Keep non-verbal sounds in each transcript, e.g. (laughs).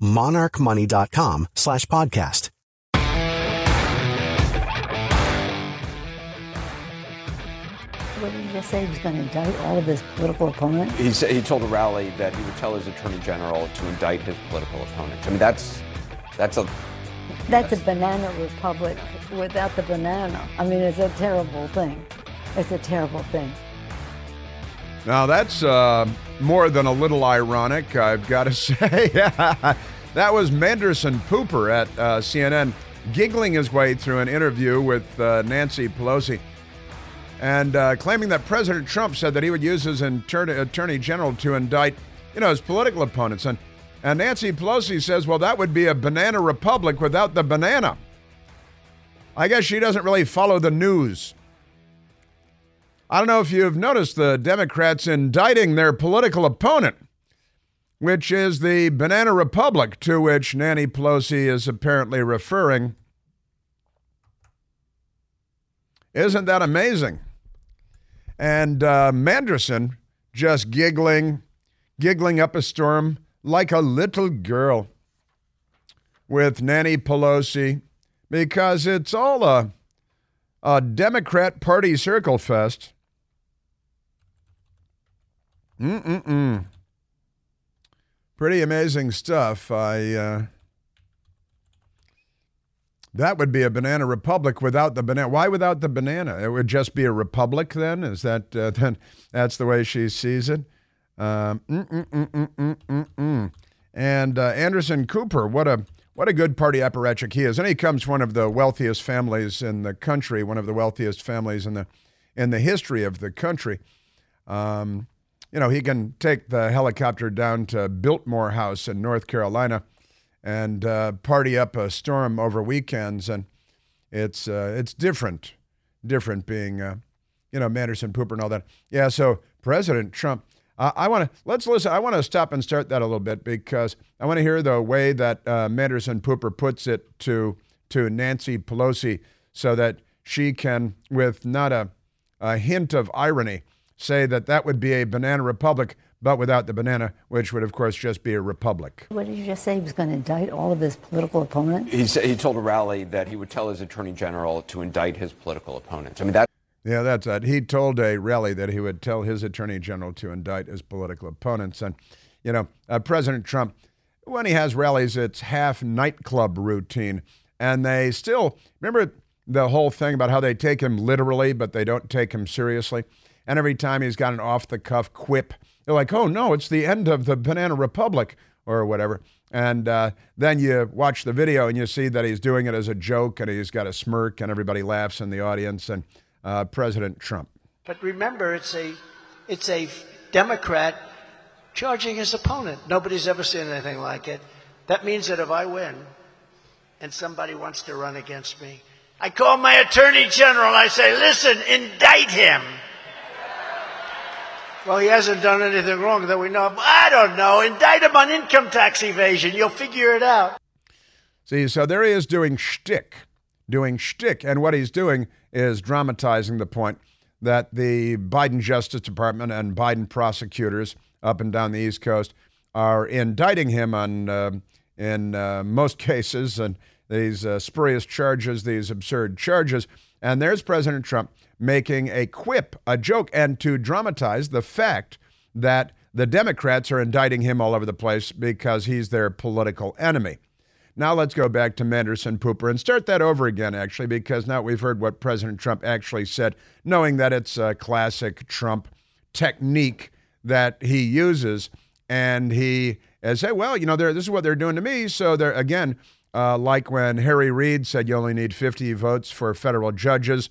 monarchmoney.com slash podcast. What did he just say? He was going to indict all of his political opponents? He, said, he told a rally that he would tell his attorney general to indict his political opponents. I mean, that's that's a That's a banana republic without the banana. I mean, it's a terrible thing. It's a terrible thing. Now that's uh, more than a little ironic, I've got to (laughs) say. That was Manderson Pooper at uh, CNN giggling his way through an interview with uh, Nancy Pelosi and uh, claiming that President Trump said that he would use his inter- attorney general to indict, you know, his political opponents. And, and Nancy Pelosi says, well, that would be a banana republic without the banana. I guess she doesn't really follow the news. I don't know if you've noticed the Democrats indicting their political opponent, which is the Banana Republic to which Nancy Pelosi is apparently referring. Isn't that amazing? And uh, Manderson just giggling, giggling up a storm like a little girl with Nancy Pelosi because it's all a, a Democrat Party circle fest. Mm-mm-mm. Pretty amazing stuff. I uh, that would be a banana republic without the banana. Why without the banana? It would just be a republic then. Is that uh, (laughs) then? That's the way she sees it. Um, and uh, Anderson Cooper, what a what a good party apparatchik he is, and he comes from one of the wealthiest families in the country, one of the wealthiest families in the in the history of the country. Um, you know, he can take the helicopter down to Biltmore House in North Carolina and uh, party up a storm over weekends, and it's uh, it's different, different being, uh, you know, Manderson, Pooper, and all that. Yeah. So President Trump, I want to let's listen. I want to stop and start that a little bit because I want to hear the way that uh, Manderson Pooper puts it to to Nancy Pelosi, so that she can, with not a, a hint of irony, say that that would be a banana republic, but without the banana, which would, of course, just be a republic. What did you just say? He was going to indict all of his political opponents? he said, he told a rally that he would tell his attorney general to indict his political opponents. I mean, that Yeah, that's that. He told a rally that he would tell his attorney general to indict his political opponents. And, you know, uh, President Trump, when he has rallies, it's half nightclub routine. And they still, remember the whole thing about how they take him literally, but they don't take him seriously? And every time he's got an off the cuff quip, they're like, oh no, it's the end of the Banana Republic or whatever. And uh, then you watch the video and you see that he's doing it as a joke and he's got a smirk and everybody laughs in the audience. And uh, President Trump. But remember, it's a, it's a Democrat charging his opponent. Nobody's ever seen anything like it. That means that if I win and somebody wants to run against me, I call my attorney general. I say, listen, indict him. Well, he hasn't done anything wrong that we know of. I don't know. Indict him on income tax evasion. You'll figure it out. See, so there he is doing shtick, doing shtick. And what he's doing is dramatizing the point that the Biden Justice Department and Biden prosecutors up and down the East Coast are indicting him on, uh, in uh, most (laughs) cases, and these uh, spurious charges, these absurd charges. And there's President Trump making a quip, a joke, and to dramatize the fact that the Democrats are indicting him all over the place because he's their political enemy. Now let's go back to Manderson Pooper and start that over again, actually, because now we've heard what President Trump actually said, knowing that it's a classic Trump technique that he uses. And he has said, well, you know, this is what they're doing to me. So they're, again, uh, like when Harry Reid said you only need 50 votes for federal judges.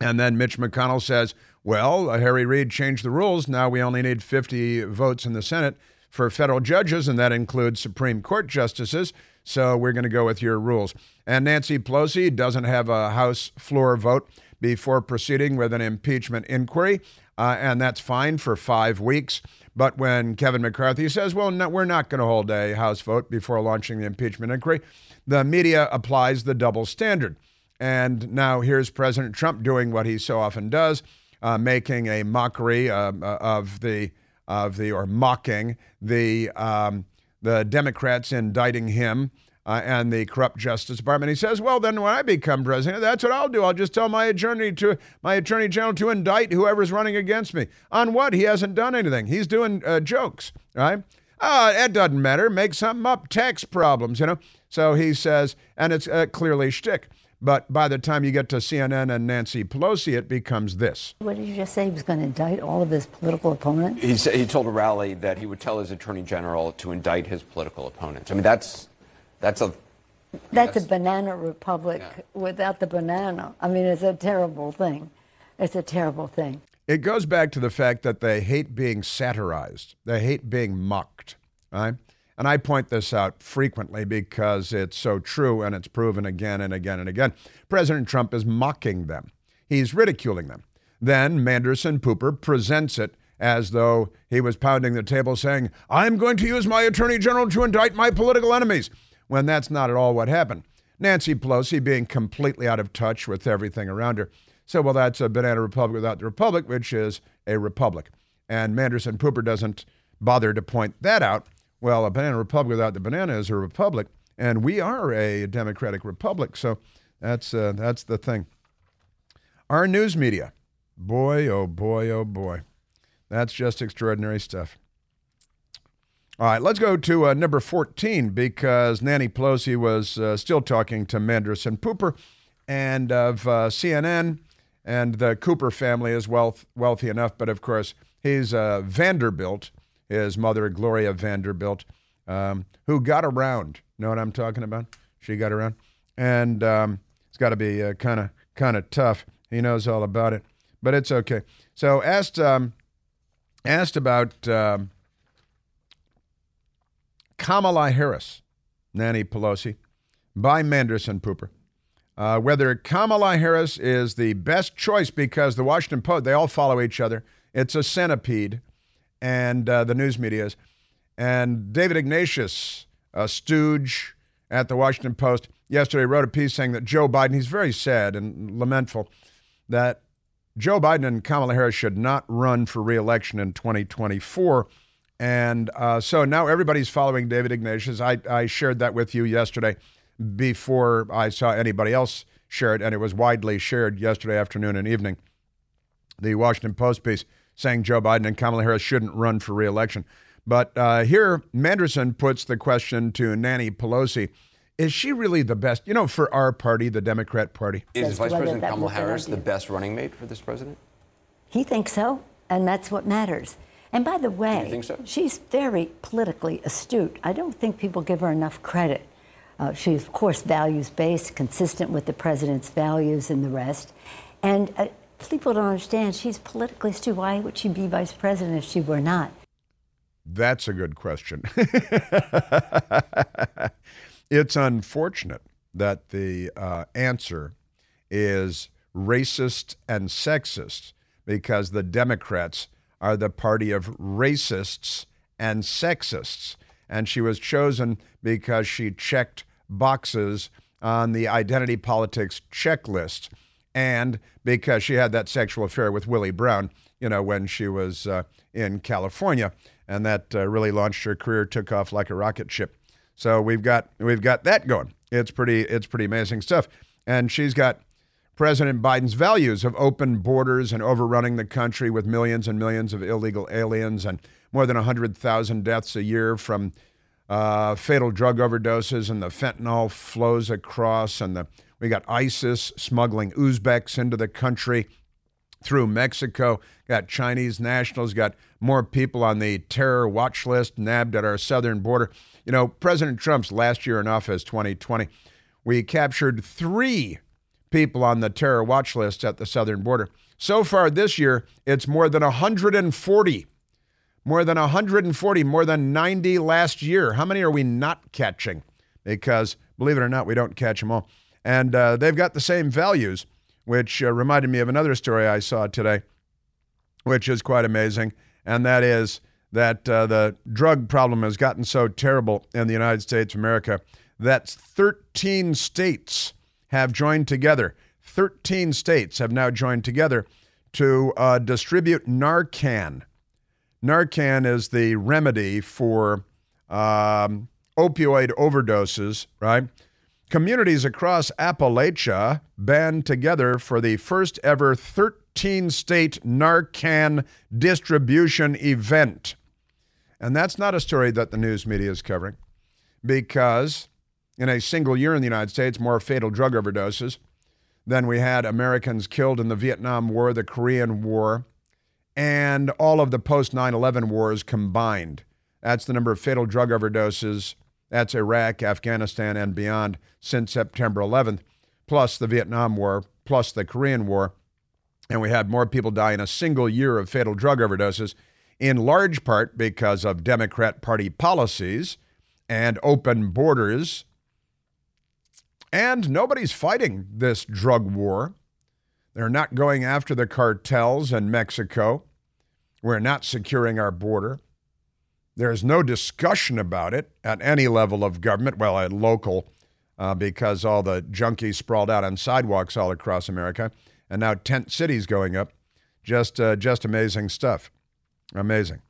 And then Mitch McConnell says, well, Harry Reid changed the rules. Now we only need 50 votes in the Senate for federal judges, and that includes Supreme Court justices. So we're going to go with your rules. And Nancy Pelosi doesn't have a House floor vote before proceeding with an impeachment inquiry, uh, and that's fine for five weeks. But when Kevin McCarthy says, well, no, we're not going to hold a House vote before launching the impeachment inquiry, the media applies the double standard. And now here's President Trump doing what he so often does, uh, making a mockery uh, of the of the or mocking the um, the Democrats indicting him uh, and the corrupt Justice Department. He says, "Well, then when I become president, that's what I'll do. I'll just tell my attorney to my attorney general to indict whoever's running against me on what he hasn't done anything. He's doing uh, jokes, right? Ah, it doesn't matter. Make something up. Tax problems, you know." So he says, and it's uh, clearly shtick. But by the time you get to CNN and Nancy Pelosi, it becomes this. What did you just say? He was going to indict all of his political opponents? He, said, he told a rally that he would tell his attorney general to indict his political opponents. I mean, that's that's a that's a banana republic yeah. without the banana. I mean, it's a terrible thing. It's a terrible thing. It goes back to the fact that they hate being satirized. They hate being mocked, right? And I point this out frequently because it's so true and it's proven again and again and again. President Trump is mocking them, he's ridiculing them. Then Manderson Pooper presents it as though he was pounding the table saying, I'm going to use my attorney general to indict my political enemies, when that's not at all what happened. Nancy Pelosi being completely out of touch with everything around her. So, well, that's a banana republic without the republic, which is a republic. And Manderson Pooper doesn't bother to point that out. Well, a banana republic without the banana is a republic, and we are a democratic republic. So that's uh, that's the thing. Our news media, boy, oh boy, oh boy, that's just extraordinary stuff. All right, let's go to uh, number 14 because Nancy Pelosi was uh, still talking to Manderson Pooper and of uh, CNN, and the Cooper family is wealth, wealthy enough, but of course, he's uh, Vanderbilt his mother, Gloria Vanderbilt, um, who got around. Know what I'm talking about? She got around. And um, it's got to be kind of kind of tough. He knows all about it, but it's okay. So asked um, asked about um, Kamala Harris, Nancy Pelosi, by Manderson Pooper. Uh, whether Kamala Harris is the best choice because the Washington Post, they all follow each other. It's a centipede and uh, the news media is. And David Ignatius, a stooge at the Washington Post, yesterday wrote a piece saying that Joe Biden, he's very sad and lamentful that Joe Biden and Kamala Harris should not run for reelection in 2024. And uh, so now everybody's following David Ignatius. I, I shared that with you yesterday before I saw anybody else share it, and it was widely shared yesterday afternoon and evening. The Washington Post piece saying Joe Biden and Kamala Harris shouldn't run for reelection. But uh, here, Manderson puts the question to Nancy Pelosi Is she really the best, you know, for our party, the Democrat Party? Is Vice President Kamala Harris the best running mate for this president? He thinks so, and that's what matters. And by the way, so? she's very politically astute. I don't think people give her enough credit. Uh, she's, of course, values based, consistent with the president's values and the rest. And uh, people don't understand she's politically astute. Why would she be vice president if she were not? That's a good question. (laughs) it's unfortunate that the uh, answer is racist and sexist because the Democrats are the party of racists and sexists. And she was chosen because she checked boxes on the identity politics checklist and because she had that sexual affair with Willie Brown, you know, when she was uh, in California, and that uh, really launched her career, took off like a rocket ship. So we've got we've got that going. It's pretty it's pretty amazing stuff, and she's got President Biden's values of open borders and overrunning the country with millions and millions of illegal aliens and more than 100,000 deaths a year from uh, fatal drug overdoses and the fentanyl flows across, and the we got ISIS smuggling Uzbeks into the country through Mexico. Got Chinese nationals, got more people on the terror watch list nabbed at our southern border. You know, President Trump's last year in office, 2020, we captured three people on the terror watch list at the southern border. So far this year, it's more than 140. More than 140, more than 90 last year. How many are we not catching? Because, believe it or not, we don't catch them all. And uh, they've got the same values, which uh, reminded me of another story I saw today, which is quite amazing. And that is that uh, the drug problem has gotten so terrible in the United States of America that 13 states have joined together. 13 states have now joined together to uh, distribute Narcan. Narcan is the remedy for um, opioid overdoses, right? Communities across Appalachia band together for the first ever 13 state Narcan distribution event. And that's not a story that the news media is covering because in a single year in the United States, more fatal drug overdoses than we had Americans killed in the Vietnam War, the Korean War, and all of the post 9 11 wars combined. That's the number of fatal drug overdoses. That's Iraq, Afghanistan, and beyond since September 11th, plus the Vietnam War, plus the Korean War. And we had more people die in a single year of fatal drug overdoses, in large part because of Democrat Party policies and open borders. And nobody's fighting this drug war. They're not going after the cartels in Mexico. We're not securing our border. There's no discussion about it at any level of government, well, at local, uh, because all the junkies sprawled out on sidewalks all across America, and now tent cities going up. Just, uh, just amazing stuff. Amazing.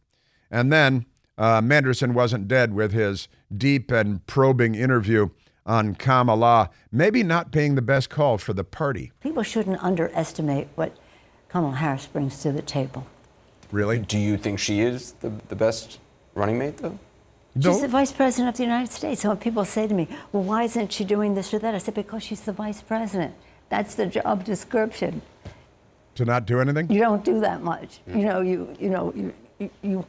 And then uh, Manderson wasn't dead with his deep and probing interview on Kamala, maybe not being the best call for the party. People shouldn't underestimate what Kamala Harris brings to the table. Really? Do you think she is the, the best running mate, though? She's the vice president of the United States. So when people say to me, well, why isn't she doing this or that? I said, because she's the vice president. That's the job description. To not do anything? You don't do that much. You mm. know, you, you know, you, you,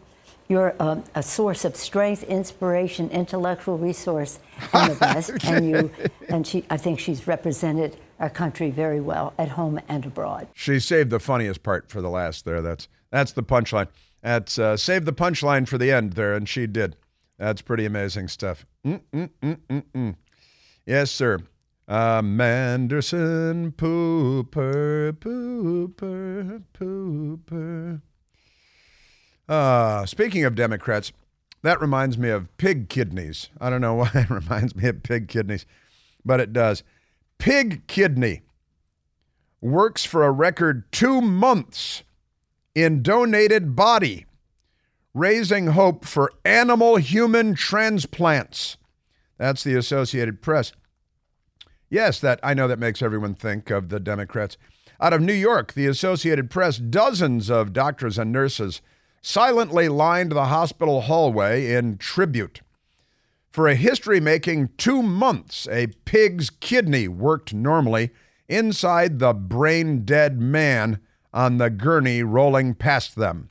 you're um, a source of strength, inspiration, intellectual resource (laughs) and the West, and you, and she, I think she's represented our country very well at home and abroad. She saved the funniest part for the last there. That's that's the punchline. That's uh, save the punchline for the end there, and she did. That's pretty amazing stuff. Mm-mm-mm-mm-mm. Yes, sir. Uh, Manderson pooper, pooper, pooper. Uh, speaking of Democrats, that reminds me of pig kidneys. I don't know (laughs) why it reminds me of pig kidneys, but it does. Pig kidney works for a record two months in donated body, raising hope for animal human transplants. That's the Associated Press. Yes, that I know that makes everyone think of the Democrats. Out of New York, the Associated Press, dozens of doctors and nurses silently lined the hospital hallway in tribute. For a history making two months, a pig's kidney worked normally inside the brain dead man on the gurney rolling past them.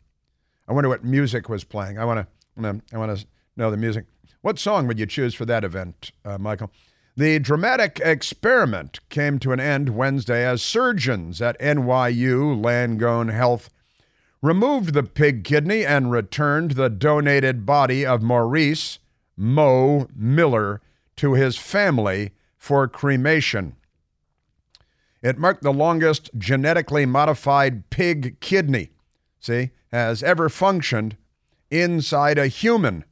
I wonder what music was playing. I want to, I want to know the music. What song would you choose for that event, uh, Michael? The dramatic experiment came to an end Wednesday as surgeons at NYU Langone Health removed the pig kidney and returned the donated body of Maurice Mo Miller to his family for cremation. It marked the longest genetically modified pig kidney, see, has ever functioned inside a human,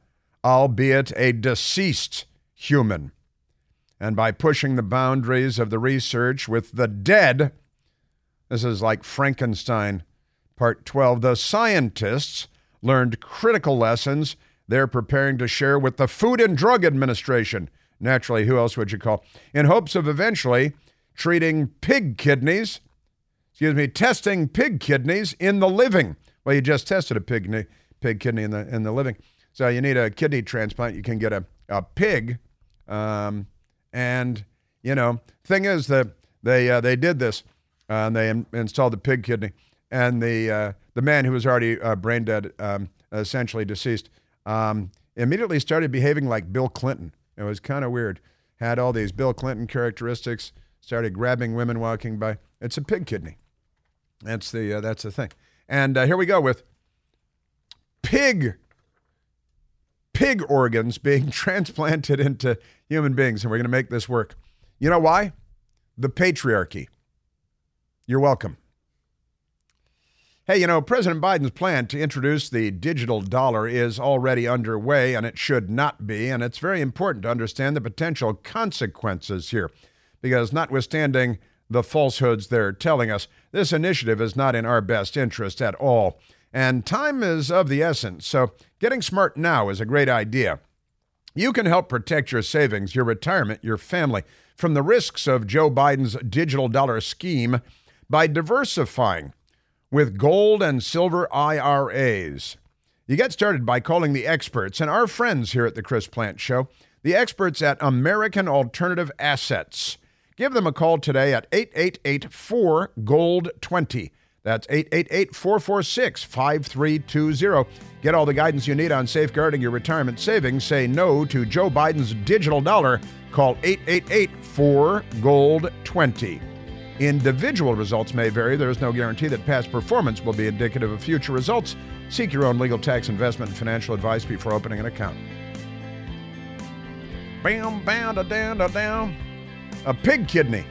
albeit a deceased human. And by pushing the boundaries of the research with the dead, this is like Frankenstein, part 12, the scientists learned critical lessons they're preparing to share with the Food and Drug Administration. Naturally, who else would you call? In hopes of eventually treating pig kidneys, excuse me, testing pig kidneys in the living. Well, you just tested a pig, pig kidney in the, in the living. So you need a kidney transplant. You can get a a pig. Um, and you know, thing is that they uh, they did this, uh, and they in- installed the pig kidney, and the uh, the man who was already uh, brain dead, um, essentially deceased, um, immediately started behaving like Bill Clinton. It was kind of weird. Had all these Bill Clinton characteristics. Started grabbing women walking by. It's a pig kidney. That's the uh, that's the thing. And uh, here we go with pig pig organs being (laughs) transplanted into human beings, and we're going to make this work. You know why? The patriarchy. You're welcome. Hey, you know, President Biden's plan to introduce the digital dollar is already underway, and it should not be. And it's very important to understand the potential consequences here, because notwithstanding the falsehoods they're telling us, this initiative is not in our best interest at all. And time is of the essence, so getting smart now is a great idea. You can help protect your savings, your retirement, your family from the risks of Joe Biden's digital dollar scheme by diversifying with gold and silver IRAs. You get started by calling the experts and our friends here at the Chris Plante Show, the experts at American Alternative Assets. Give them a call today at 888 4 Gold 20. That's 888 446 5320. Get all the guidance you need on safeguarding your retirement savings. Say no to Joe Biden's digital dollar. Call 888 4 Gold 20. Individual results may vary. There is no guarantee that past performance will be indicative of future results. Seek your own legal tax, investment, and financial advice before opening an account. Bam, bam, da, down, da, down. A pig kidney.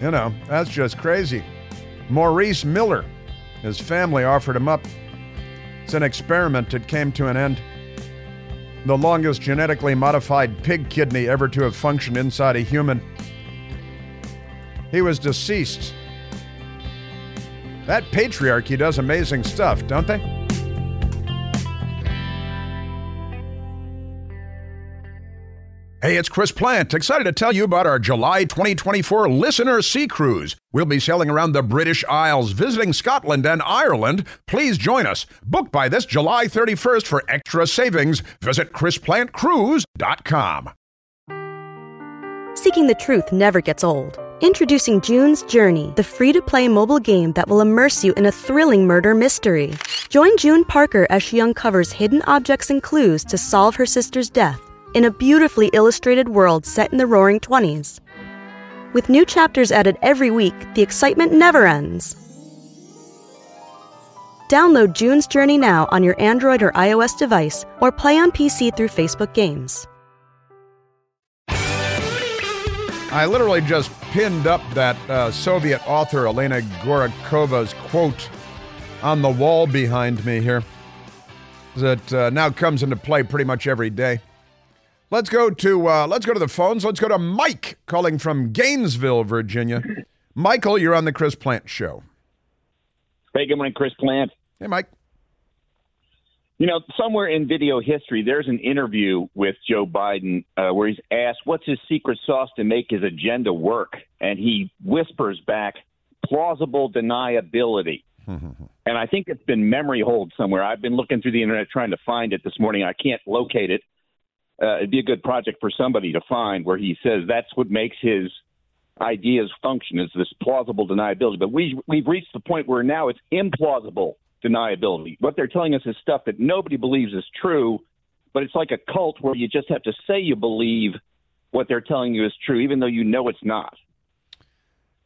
You know, that's just crazy. Maurice Miller, his family offered him up. It's an experiment that came to an end. The longest genetically modified pig kidney ever to have functioned inside a human. He was deceased. That patriarchy does amazing stuff, don't they? Hey, it's Chris Plante. Excited to tell you about our July 2024 Listener Sea Cruise. We'll be sailing around the British Isles, visiting Scotland and Ireland. Please join us. Book by this July 31st for extra savings. Visit ChrisPlanteCruise.com. Seeking the truth never gets old. Introducing June's Journey, the free to play mobile game that will immerse you in a thrilling murder mystery. Join June Parker as she uncovers hidden objects and clues to solve her sister's death in a beautifully illustrated world set in the roaring 20s. With new chapters added every week, the excitement never ends. Download June's Journey now on your Android or iOS device or play on PC through Facebook Games. I literally just pinned up that uh, Soviet author Elena Gorokhova's quote on the wall behind me here that uh, now comes into play pretty much every day. Let's go to uh, let's go to the phones. Let's go to Mike calling from Gainesville, Virginia. Michael, you're on the Chris Plante Show. Hey, good morning, Chris Plante. Hey, Mike. You know, somewhere in video history, there's an interview with Joe Biden uh, where he's asked, "What's his secret sauce to make his agenda work?" And he whispers back, "Plausible deniability." (laughs) and I think it's been memory hold somewhere. I've been looking through the internet trying to find it this morning. I can't locate it. Uh, it'd be a good project for somebody to find where he says that's what makes his ideas function is this plausible deniability. But we we've reached the point where now it's implausible deniability. What they're telling us is stuff that nobody believes is true, but it's like a cult where you just have to say you believe what they're telling you is true, even though you know it's not.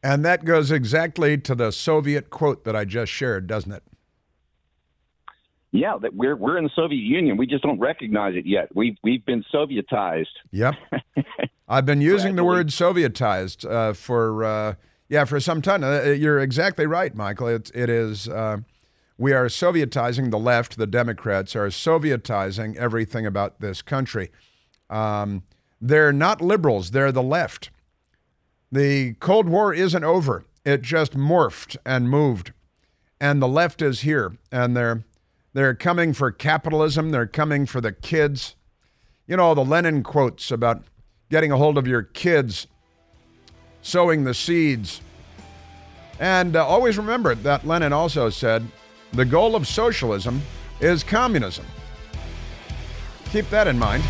And that goes exactly to the Soviet quote that I just shared, doesn't it? Yeah, that we're we're in the Soviet Union. We just don't recognize it yet. We've we've been Sovietized. Yep. (laughs) I've been using the word Sovietized uh, for uh, yeah for some time. Uh, you're exactly right, Michael. It it is. Uh, we are Sovietizing the left. The Democrats are Sovietizing everything about this country. Um, they're not liberals. They're the left. The Cold War isn't over. It just morphed and moved, and the left is here, and they're they're coming for capitalism. They're coming for the kids. You know, the Lenin quotes about getting a hold of your kids, sowing the seeds. And uh, always remember that Lenin also said the goal of socialism is communism. keep that in mind.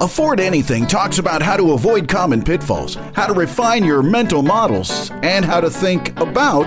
Afford Anything talks about how to avoid common pitfalls, how to refine your mental models, and how to think about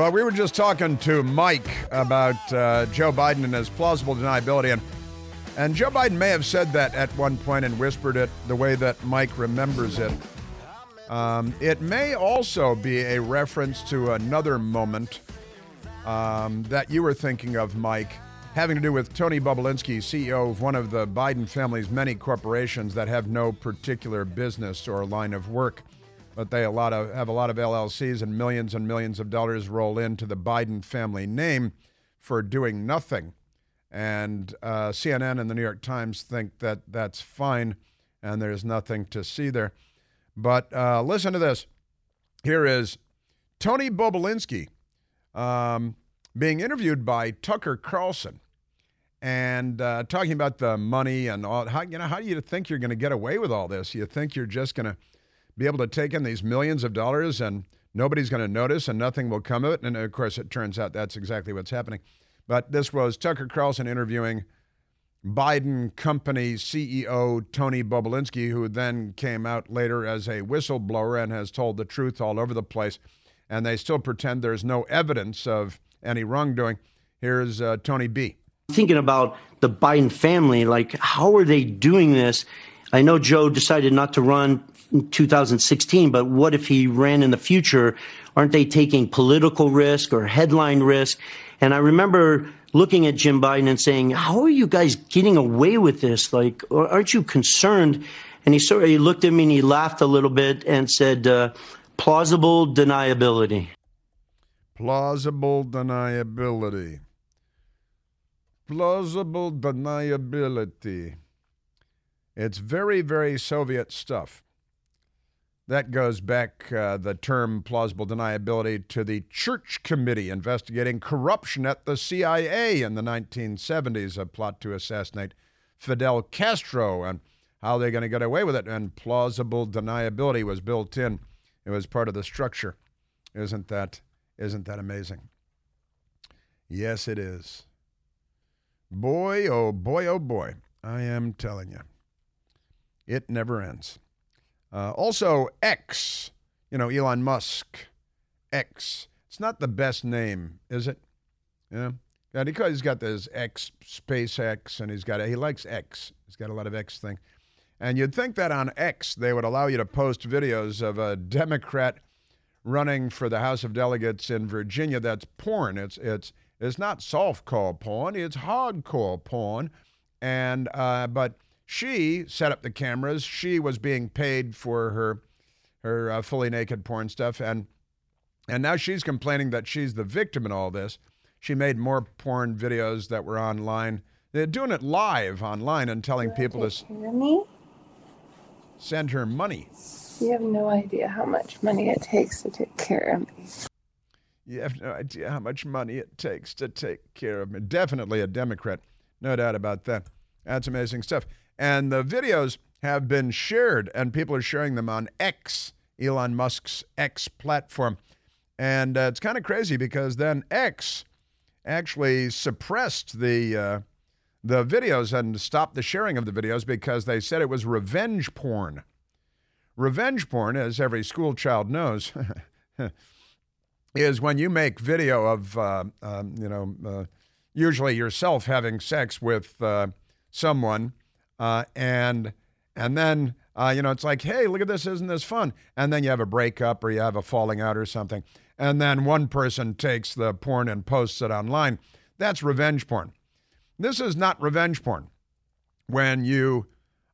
Well, we were just talking to Mike about uh, Joe Biden and his plausible deniability, and and Joe Biden may have said that at one point and whispered it the way that Mike remembers it. Um, it may also be a reference to another moment um, that you were thinking of, Mike, having to do with Tony Bobulinski, CEO of one of the Biden family's many corporations that have no particular business or line of work but they a lot of have a lot of LLCs and millions and millions of dollars roll into the Biden family name for doing nothing. And uh, CNN and the New York Times think that that's fine, and there's nothing to see there. But uh, listen to this. Here is Tony Bobulinski um, being interviewed by Tucker Carlson and uh, talking about the money and all. How you know how do you think you're going to get away with all this? You think you're just going to be able to take in these millions of dollars and nobody's going to notice and nothing will come of it. And of course, it turns out that's exactly what's happening. But this was Tucker Carlson interviewing Biden company CEO Tony Bobulinski, who then came out later as a whistleblower and has told the truth all over the place. And they still pretend there's no evidence of any wrongdoing. Here's uh, Tony B. Thinking about the Biden family, like, how are they doing this? I know Joe decided not to run 2016, but what if he ran in the future? Aren't they taking political risk or headline risk? And I remember looking at Jim Biden and saying, "How are you guys getting away with this? Like, aren't you concerned?" And he sort of he looked at me and he laughed a little bit and said, uh, "Plausible deniability." Plausible deniability. Plausible deniability. It's very, very Soviet stuff. That goes back, uh, the term plausible deniability, to the Church Committee investigating corruption at the CIA in the 1970s, a plot to assassinate Fidel Castro, and how they're going to get away with it. And plausible deniability was built in, it was part of the structure. Isn't that, isn't that amazing? Yes, it is. Boy, oh boy, oh boy, I am telling you, it never ends. Uh, also, X, you know, Elon Musk, X. It's not the best name, is it? Yeah. And because he's got this X, SpaceX, and he's got, a, he likes X. He's got a lot of X thing. And you'd think that on X, they would allow you to post videos of a Democrat running for the House of Delegates in Virginia that's porn. It's, it's, it's not soft-core porn, it's hardcore porn. And, uh, but, she set up the cameras. She was being paid for her her uh, fully naked porn stuff, and and now she's complaining that she's the victim in all this. She made more porn videos that were online. They're doing it live online and telling people to me? send her money. You have no idea how much money it takes to take care of me. You have no idea how much money it takes to take care of me. Definitely a Democrat, no doubt about that. That's amazing stuff. And the videos have been shared, and people are sharing them on X, Elon Musk's X platform. And uh, it's kind of crazy because then X actually suppressed the uh, the videos and stopped the sharing of the videos because they said it was revenge porn. Revenge porn, as every school child knows, (laughs) is when you make video of uh, um, you know uh, usually yourself having sex with uh, someone uh, and and then uh, you know it's like, hey, look at this, isn't this fun? And then you have a breakup or you have a falling out or something, and then one person takes the porn and posts it online. That's revenge porn. This is not revenge porn. When you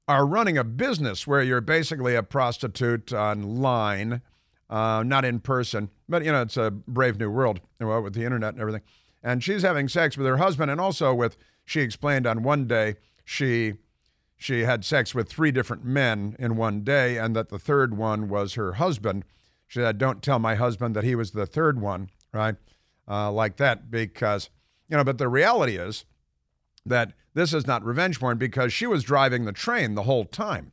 are running a business where you're basically a prostitute online, uh, not in person, but you know it's a brave new world well, with the internet and everything and she's having sex with her husband, and also with. She explained on one day she she had sex with three different men in one day, and that the third one was her husband. She said, "Don't tell my husband that he was the third one." Right, uh, like that, because you know. But the reality is that this is not revenge porn because she was driving the train the whole time,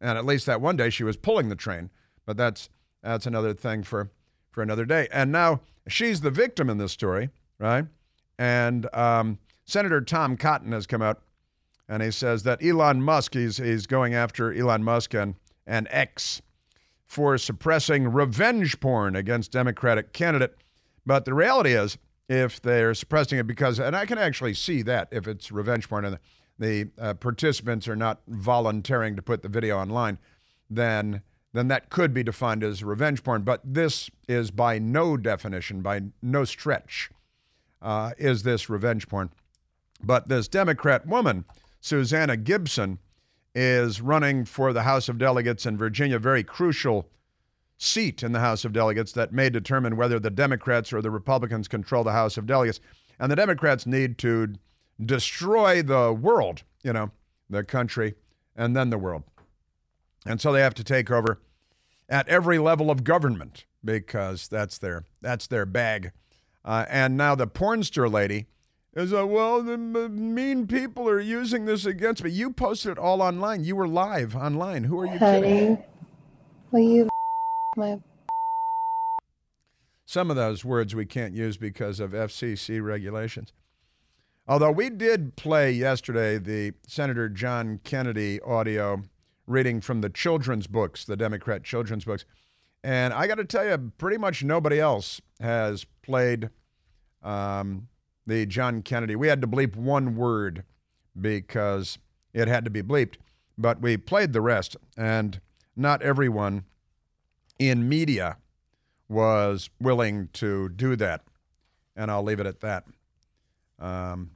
and at least that one day she was pulling the train. But that's that's another thing for for another day. And now she's the victim in this story, right? And um, Senator Tom Cotton has come out and he says that Elon Musk, he's, he's going after Elon Musk and, and X for suppressing revenge porn against Democratic candidate. But the reality is, if they're suppressing it because, and I can actually see that if it's revenge porn and the, uh, participants are not volunteering to put the video online, then then that could be defined as revenge porn. But this is by no definition, by no stretch, uh, is this revenge porn. But this Democrat woman, Susanna Gibson, is running for the House of Delegates in Virginia, very crucial seat in the House of Delegates that may determine whether the Democrats or the Republicans control the House of Delegates. And the Democrats need to destroy the world, you know, the country, and then the world. And so they have to take over at every level of government because that's their that's their bag. Uh, and now the pornster lady is like, well, the mean people are using this against me. You posted it all online. You were live online. Who are you Honey, kidding? will you my Some of those words we can't use because of FCC regulations. Although we did play yesterday the Senator John Kennedy audio reading from the children's books, the Democrat children's books. And I got to tell you, pretty much nobody else has played um, the John Kennedy. We had to bleep one word because it had to be bleeped, but we played the rest. And not everyone in media was willing to do that. And I'll leave it at that. Um,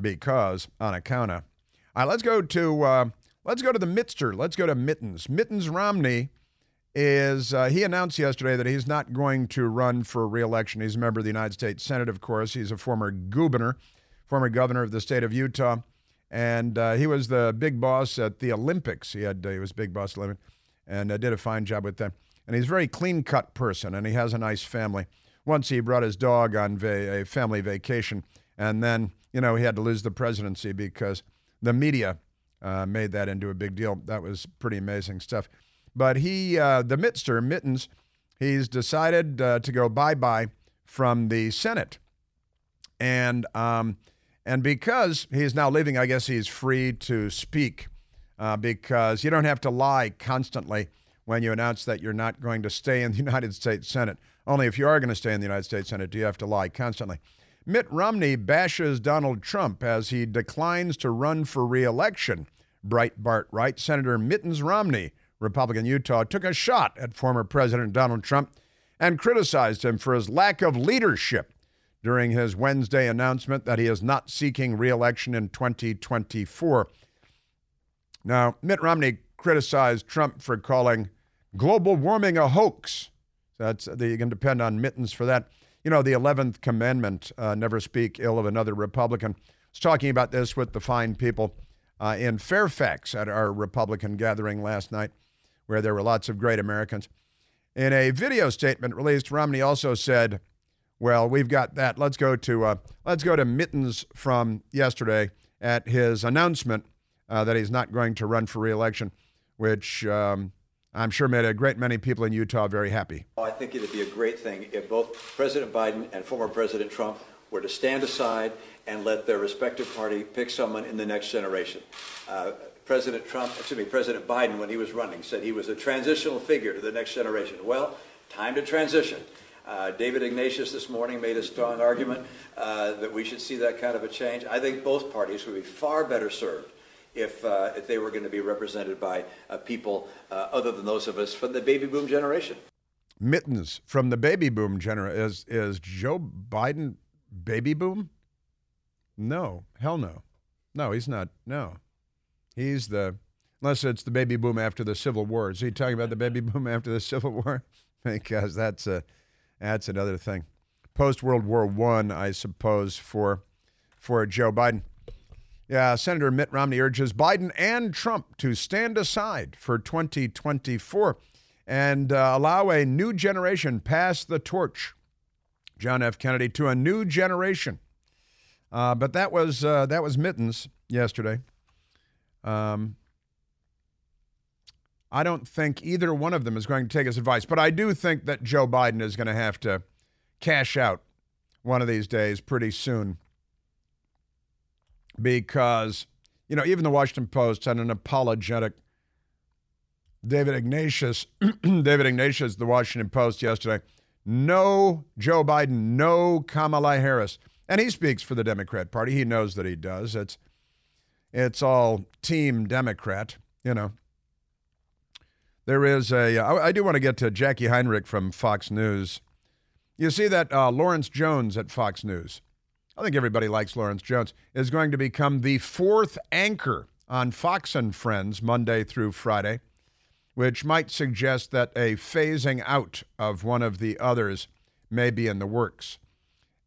because on account of. All right, let's go to. Uh, Let's go to the Mittster. Let's go to Mittens. Mittens Romney is, uh, he announced yesterday that he's not going to run for reelection. He's a member of the United States Senate, of course. He's a former governor, former governor of the state of Utah. And uh, he was the big boss at the Olympics. He had uh, he was big boss Olympics and uh, did a fine job with them. And he's a very clean cut person, and he has a nice family. Once he brought his dog on va- a family vacation, and then you know he had to lose the presidency because the media uh, made that into a big deal. That was pretty amazing stuff. But he, uh, the Mittster, Mittens, he's decided uh, to go bye bye from the Senate. And, um, and because he's now leaving, I guess he's free to speak uh, because you don't have to lie constantly when you announce that you're not going to stay in the (laughs) United States Senate. Only if you are going to stay in the United States Senate do you have to lie constantly. Mitt Romney bashes Donald Trump as he declines to run for reelection. Breitbart writes Senator Mittens Romney, Republican Utah, took a shot at former President Donald Trump and criticized him for his lack of leadership during his Wednesday announcement that he is not seeking reelection in 2024. Now, Mitt Romney criticized Trump for calling global warming a hoax. That's you can depend on Mittens for that you know, the 11th commandment, uh, never speak ill of another Republican. I was talking about this with the fine people uh, in Fairfax at our Republican gathering last night, where there were lots of great Americans. In a video statement released, Romney also said, "Well, we've got that. Let's go to uh, let's go to Mittens from yesterday at his announcement uh, that he's not going to run for reelection, which um, I'm sure made a great many people in Utah very happy. I think it would be a great thing if both President Biden and former President Trump were to stand aside and let their respective party pick someone in the next generation. Uh, President Trump, excuse me, President Biden, when he was running, said he was a transitional figure to the next generation. Well, time to transition. Uh, David Ignatius this morning made a strong argument uh, that we should see that kind of a change. I think both parties would be far better served if, uh, if they were going to be represented by uh, people uh, other than those of us from the baby boom generation. Mittens from the baby boom generation. Is, is Joe Biden baby boom? No, hell no. No, he's not. No. He's the, unless it's the baby boom after the Civil War. Is he talking about the baby (laughs) boom after the Civil War? (laughs) because that's a, that's another thing. post World War One, I, I suppose, for for Joe Biden. Yeah, Senator Mitt Romney urges Biden and Trump to stand aside for 2024 and uh, allow a new generation pass the torch. John F. Kennedy to a new generation. Uh, but that was uh, that was Mittens yesterday. Um, I don't think either one of them is going to take his advice, but I do think that Joe Biden is going to have to cash out one of these days pretty soon because, you know, even the Washington Post had an apologetic David Ignatius, (clears throat) David Ignatius, the Washington Post yesterday, no Joe Biden, no Kamala Harris. And he speaks for the Democrat Party. He knows that he does. It's it's all team Democrat, you know. There is a. I, I do want to get to Jacqui Heinrich from Fox News. You see that uh, Lawrence Jones at Fox News. I think everybody likes Lawrence Jones. Is going to become the fourth anchor on Fox and Friends Monday through Friday, which might suggest that a phasing out of one of the others may be in the works.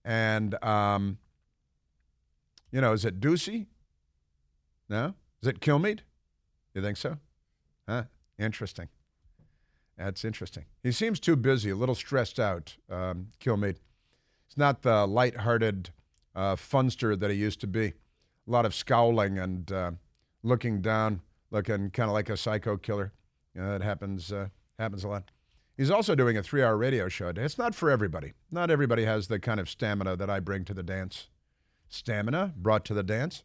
And um, you know, is it Doocy? No, is it Kilmeade? You think so? Huh? Interesting. That's interesting. He seems too busy, a little stressed out, um, Kilmeade. He's not the light-hearted uh, funster that he used to be. A lot of scowling and uh, looking down, looking kind of like a psycho killer. You know, that happens uh, happens a lot. He's also doing a three-hour radio show. It's not for everybody. Not everybody has the kind of stamina that I bring to the dance. Stamina brought to the dance.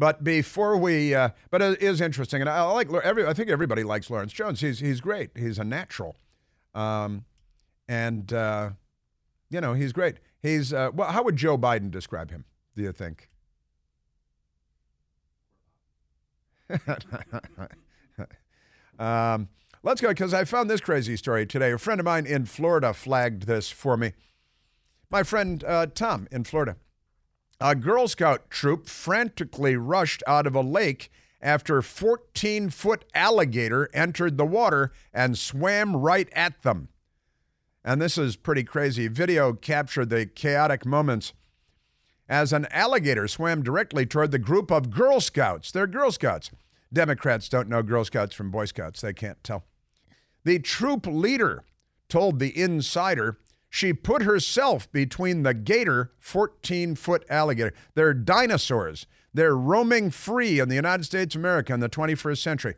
But before we, uh, but it is interesting, and I like every. I think everybody likes Lawrence Jones. He's he's great. He's a natural, um, and uh, you know he's great. He's uh, well. How would Joe Biden describe him? Do you think? (laughs) um, let's go because I found this crazy story today. A friend of mine in Florida flagged this for me. My friend uh, Tom in Florida. A Girl Scout troop frantically rushed out of a lake after a 14 foot alligator entered the water and swam right at them. And this is pretty crazy. Video captured the chaotic moments as an alligator swam directly toward the group of Girl Scouts. They're Girl Scouts. Democrats don't know Girl Scouts from Boy Scouts, they can't tell. The troop leader told the insider she put herself between the gator, 14 foot alligator. They're dinosaurs. They're roaming free in the United States of America in the 21st century.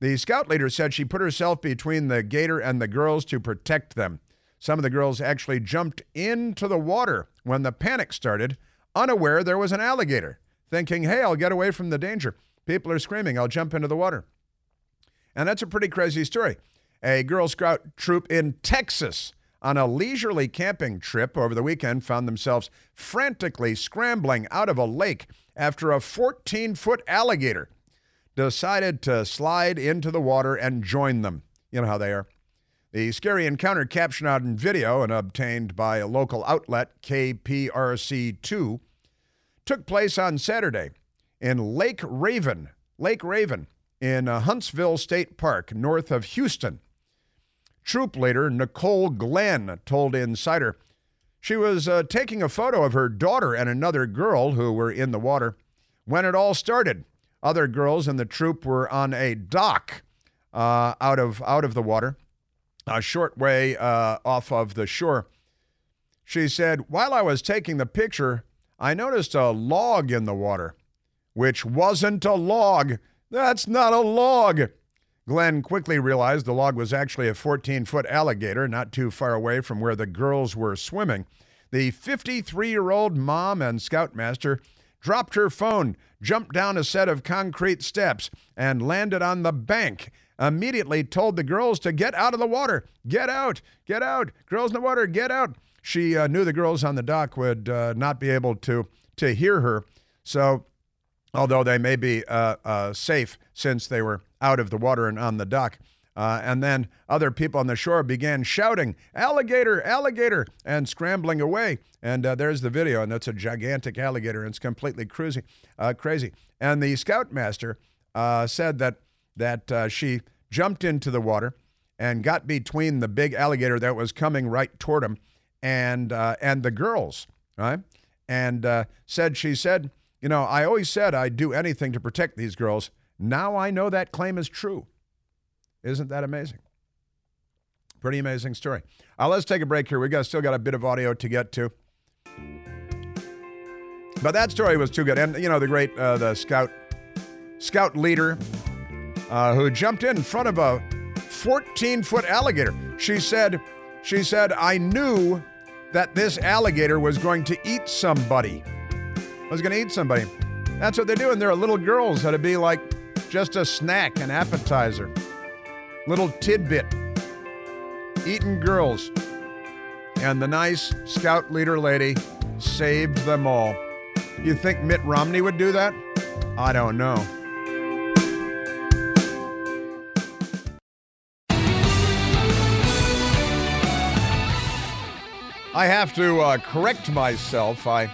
The scout leader said she put herself between the gator and the girls to protect them. Some of the girls actually jumped into the water when the panic started, unaware there was an alligator, thinking, hey, I'll get away from the danger. People are screaming, I'll jump into the water. And that's a pretty crazy story. A Girl Scout troop in Texas on a leisurely camping trip over the weekend found themselves frantically scrambling out of a lake after a 14 foot alligator decided to slide into the water and join them. You know how they are. The scary encounter captured on video and obtained by a local outlet, KPRC2, took place on Saturday in Lake Raven, Lake Raven in uh, Huntsville State Park, north of Houston. Troop leader Nicole Glenn told Insider she was uh, taking a photo of her daughter and another girl who were in the water when it all started. Other girls in the troop were on a dock uh, out of out of the water, a short way uh, off of the shore. She said, "While I was taking the picture, I noticed a log in the water, which wasn't a log. That's not a log." Glenn quickly realized the log was actually a 14 foot alligator not too far away from where the girls were swimming. The 53 year old mom and scoutmaster dropped her phone, jumped down a set of concrete steps, and landed on the bank. Immediately told the girls to get out of the water. Get out, get out. Girls in the water, get out. She uh, knew the girls on the dock would uh, not be able to, to hear her. So, although they may be uh, uh safe since they were out of the water and on the dock. Uh, and then other people on the shore began shouting, alligator, alligator, and scrambling away. And uh, there's the video, and that's a gigantic alligator, and it's completely. Uh, crazy. And the scoutmaster uh, said that, that uh, she jumped into the water and got between the big alligator that was coming right toward him and uh, and the girls, right? And said she said, you know, I always said I'd do anything to protect these girls. Now I know that claim is true. Isn't that amazing? Pretty amazing story. Uh, let's take a break here. We got still got a bit of audio to get to. But that story was too good. And you know, the great uh, the scout scout leader uh, who jumped in front of a 14 foot alligator. She said, she said, I knew that this alligator was going to eat somebody. I Was going to eat somebody. That's what they're doing. There are little girls that'd be like just a snack, an appetizer, little tidbit. Eating girls. And the nice scout leader lady saved them all. You think Mitt Romney would do that? I don't know. I have to uh, correct myself. I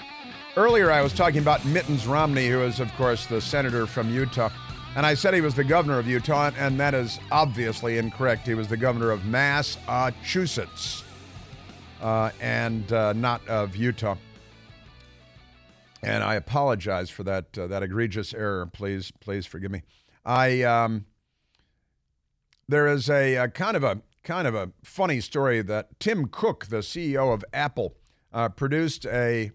earlier I was talking about Mittens Romney, who is of course the senator from Utah, and I said he was the governor of Utah, and that is obviously incorrect. He was the governor of Massachusetts, uh, and uh, not of Utah. And I apologize for that uh, that egregious error. Please, please forgive me. I um, there is a, a kind of a kind of a funny story that Tim Cook, the CEO of Apple, uh, produced a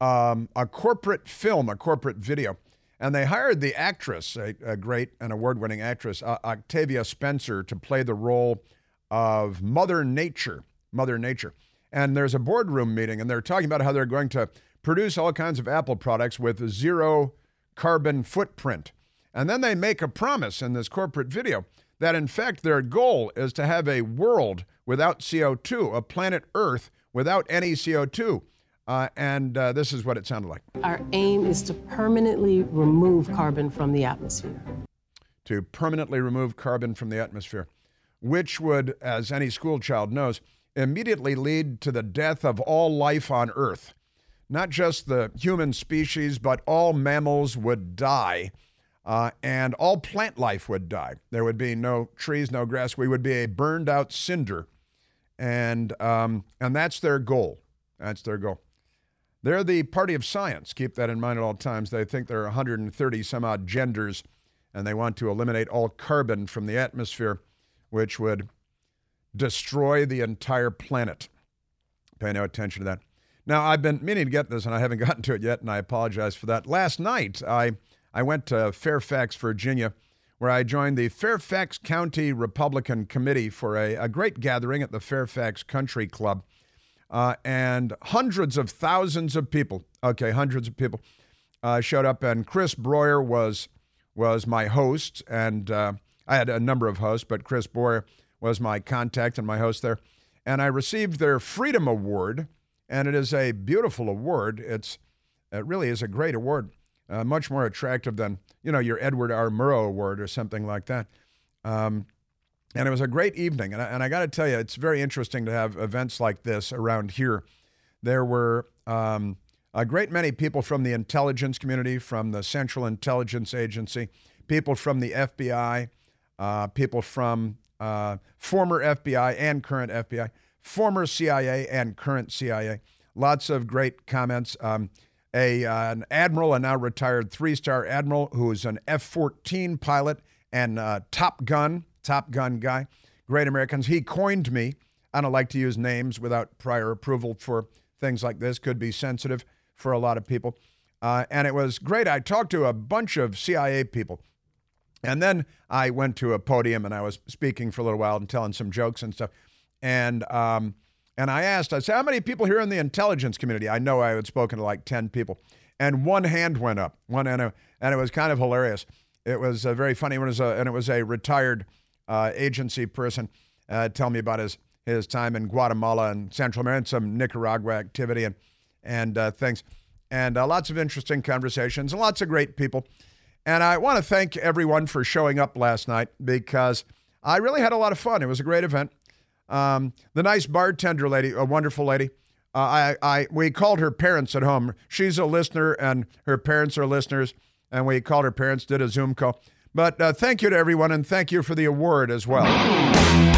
um, a corporate film, a corporate video, and they hired the actress, a, a great and award-winning actress, uh, Octavia Spencer, to play the role of Mother Nature. Mother Nature. And there's a boardroom meeting, and they're talking about how they're going to produce all kinds of Apple products with zero carbon footprint. And then they make a promise in this corporate video that in fact their goal is to have a world without CO2, a planet Earth without any CO2. Uh, and uh, this is what it sounded like. Our aim is to permanently remove carbon from the atmosphere. To permanently remove carbon from the atmosphere, which would, as any schoolchild knows, immediately lead to the death of all life on Earth. Not just the human species, but all mammals would die uh, and all plant life would die. There would be no trees, no grass. We would be a burned out cinder, and um, and that's their goal. That's their goal. They're the party of science. Keep that in mind at all times. They think there are 130 some odd genders, and they want to eliminate all carbon from the atmosphere, which would destroy the entire planet. Pay no attention to that. Now, I've been meaning to get this, and I haven't (laughs) gotten to it yet, and I apologize for that. Last night, I I went to Fairfax, Virginia, where I joined the Fairfax County Republican Committee for a, a great gathering at the Fairfax Country Club. Uh, and hundreds of thousands of people, okay, hundreds of people, uh, showed up, and Chris Broyer was was my host, and uh, I had a number of hosts, but Chris Broyer was my contact and my host there, and I received their Freedom Award, and it is a beautiful award. It's it really is a great award uh, much more attractive than you know your Edward R. Murrow Award or something like that. Um, and it was a great evening, and I, and I got to tell you, it's very interesting to have events like this around here. There were um, a great many people from the intelligence community, from the Central Intelligence Agency, people from the FBI, uh, people from uh, former FBI and current FBI, former CIA and current CIA. Lots of great comments. Um, a uh, an admiral, a now retired three star admiral who is an F 14 pilot and uh, Top Gun, Top Gun guy. Great Americans. He coined me. I don't like to use names without prior approval for things like this, could be sensitive for a lot of people. Uh, and it was great. I talked to a bunch of CIA people. And then I went to a podium and I was speaking for a little while and telling some jokes and stuff. And um, and I asked, I said, how many people here in the intelligence community? I know I had spoken to like 10 people. And one hand went up, one and, and it was kind of hilarious. It was uh, very funny. It was a, and it was a retired uh, agency person uh, tell me about his, his time in Guatemala and Central America and some Nicaragua activity and, and uh, things. And uh, lots of interesting conversations and lots of great people. And I want to thank everyone for showing up last night because I really had a lot of fun. It was a great event. Um, the nice bartender lady, a wonderful lady. Uh, I, I, we called her parents at home. She's a listener, and her parents are listeners. And we called her parents, did a Zoom call. But uh, thank you to everyone, and thank you for the award as well.